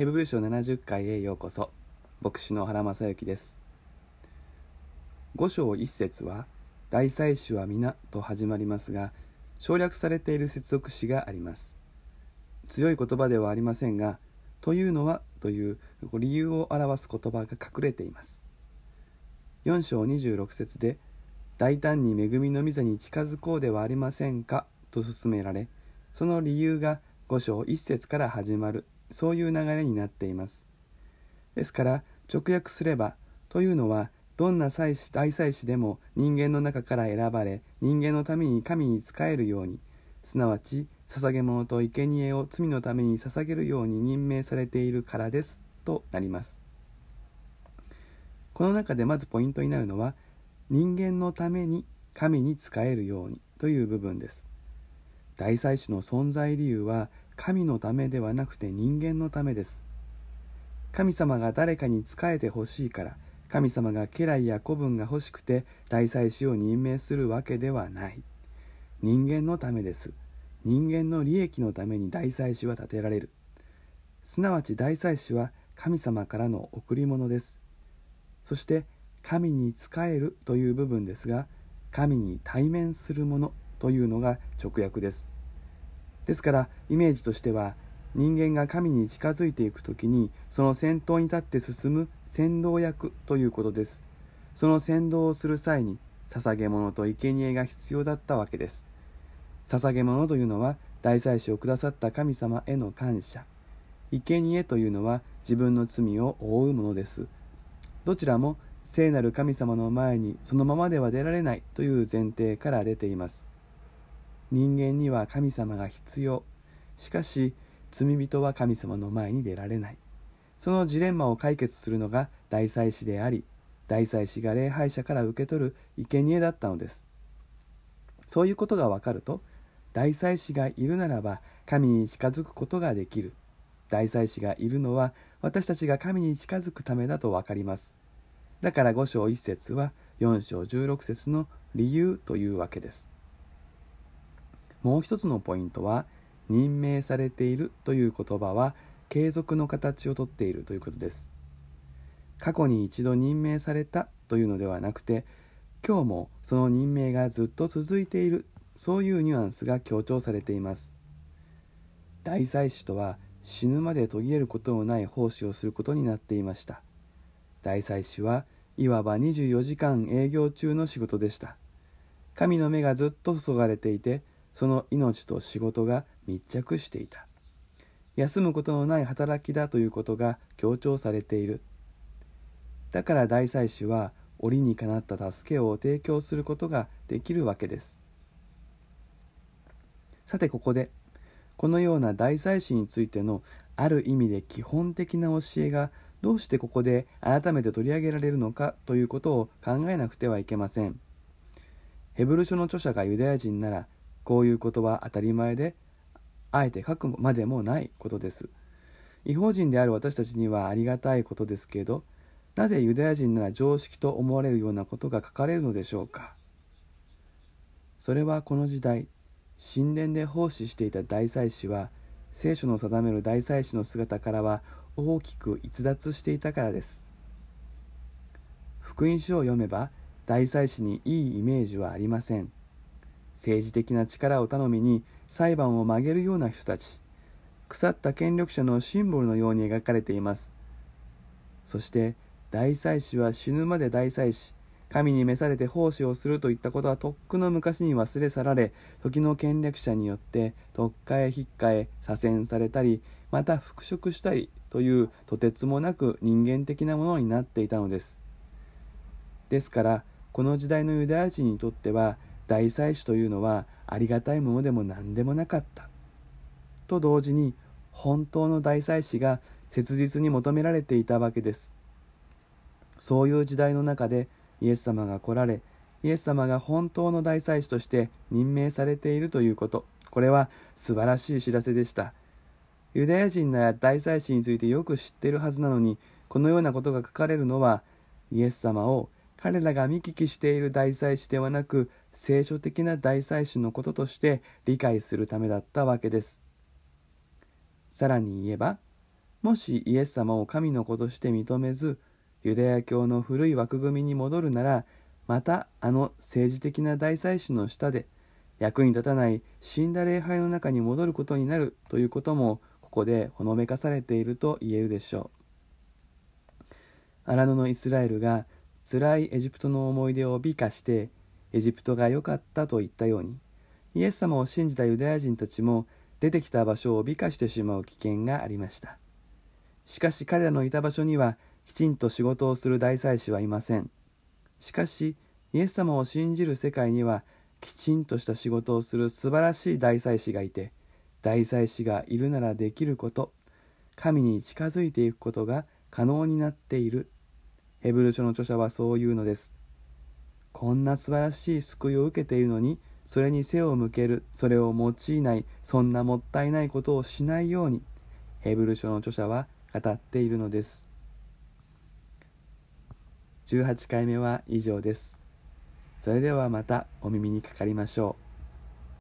ヘブル書70回へようこそ。牧師の原正幸です。五章一節は大祭司は皆と始まりますが省略されている接続詞があります。強い言葉ではありませんがというのはという理由を表す言葉が隠れています。4章26節で大胆に恵みの御座に近づこうではありませんかと勧められその理由が5章1節から始まる。そういう流れになっています。ですから直訳すればというのはどんな祭司大祭司でも人間の中から選ばれ人間のために神に仕えるようにすなわち捧げ物と生贄を罪のために捧げるように任命されているからですとなります。この中でまずポイントになるのは人間のために神に仕えるようにという部分です。大祭司の存在理由は神のためではなくて人間のためです。神様が誰かに仕えてほしいから神様が家来や子分が欲しくて大祭司を任命するわけではない。人間のためです。人間の利益のために大祭司は建てられる。すなわち大祭司は神様からの贈り物です。そして神に仕えるという部分ですが神に対面するものというのが直訳です。ですからイメージとしては人間が神に近づいていく時にその先頭に立って進む先導役ということです。その先導をする際に捧げ物と生贄が必要だったわけです。捧げ物というのは大祭司をくださった神様への感謝。生贄というのは自分の罪を覆うものです。どちらも聖なる神様の前にそのままでは出られないという前提から出ています。人間には神様が必要。しかし罪人は神様の前に出られない。そのジレンマを解決するのが大祭司であり大祭司が礼拝者から受け取る生贄だったのです。そういうことがわかると大祭司がいるならば神に近づくことができる。大祭司がいるのは私たちが神に近づくためだと分かります。だから5章1節は4章16節の理由というわけです。もう一つのポイントは任命されているという言葉は継続の形をとっているということです。過去に一度任命されたというのではなくて今日もその任命がずっと続いているそういうニュアンスが強調されています。大祭司とは死ぬまで途切れることのない奉仕をすることになっていました。大祭司はいわば24時間営業中の仕事でした。神の目がずっと注がれていてその命と仕事が密着していた。休むことのない働きだということが強調されている。だから大祭司は折にかなった助けを提供することができるわけです。さてここでこのような大祭司についてのある意味で基本的な教えがどうしてここで改めて取り上げられるのかということを考えなくてはいけません。ヘブル書の著者がユダヤ人ならこういうことは当たり前であえて書くまでもないことです。違法人である私たちにはありがたいことですけどなぜユダヤ人なら常識と思われるようなことが書かれるのでしょうか。それはこの時代神殿で奉仕していた大祭司は聖書の定める大祭司の姿からは大きく逸脱していたからです。福音書を読めば大祭司にいいイメージはありません。政治的な力を頼みに裁判を曲げるような人たち。腐った権力者のシンボルのように描かれています。そして大祭司は死ぬまで大祭司。神に召されて奉仕をするといったことはとっくの昔に忘れ去られ時の権力者によって特化へ引っかえ左遷されたりまた復職したりというとてつもなく人間的なものになっていたのです。ですからこの時代のユダヤ人にとっては大祭司というのはありがたいものでも何でもなかった。と同時に本当の大祭司が切実に求められていたわけです。そういう時代の中でイエス様が来られイエス様が本当の大祭司として任命されているということ。これは素晴らしい知らせでした。ユダヤ人なら大祭司についてよく知っているはずなのにこのようなことが書かれるのはイエス様を彼らが見聞きしている大祭司ではなく聖書的な大祭司のこととして理解するためだったわけです。さらに言えばもしイエス様を神の子として認めずユダヤ教の古い枠組みに戻るならまたあの政治的な大祭司の下で役に立たない死んだ礼拝の中に戻ることになるということもここでほのめかされていると言えるでしょう。荒野のイスラエルが辛いエジプトの思い出を美化してエジプトが良かったと言ったようにイエス様を信じたユダヤ人たちも出てきた場所を美化してしまう危険がありました。しかし彼らのいた場所にはきちんと仕事をする大祭司はいません。しかしイエス様を信じる世界にはきちんとした仕事をする素晴らしい大祭司がいて大祭司がいるならできること神に近づいていくことが可能になっている。ヘブル書の著者はそう言うのです。こんな素晴らしい救いを受けているのにそれに背を向けるそれを用いないそんなもったいないことをしないようにヘブル書の著者は語っているのです。18回目は以上です。それではまたお耳にかかりましょう。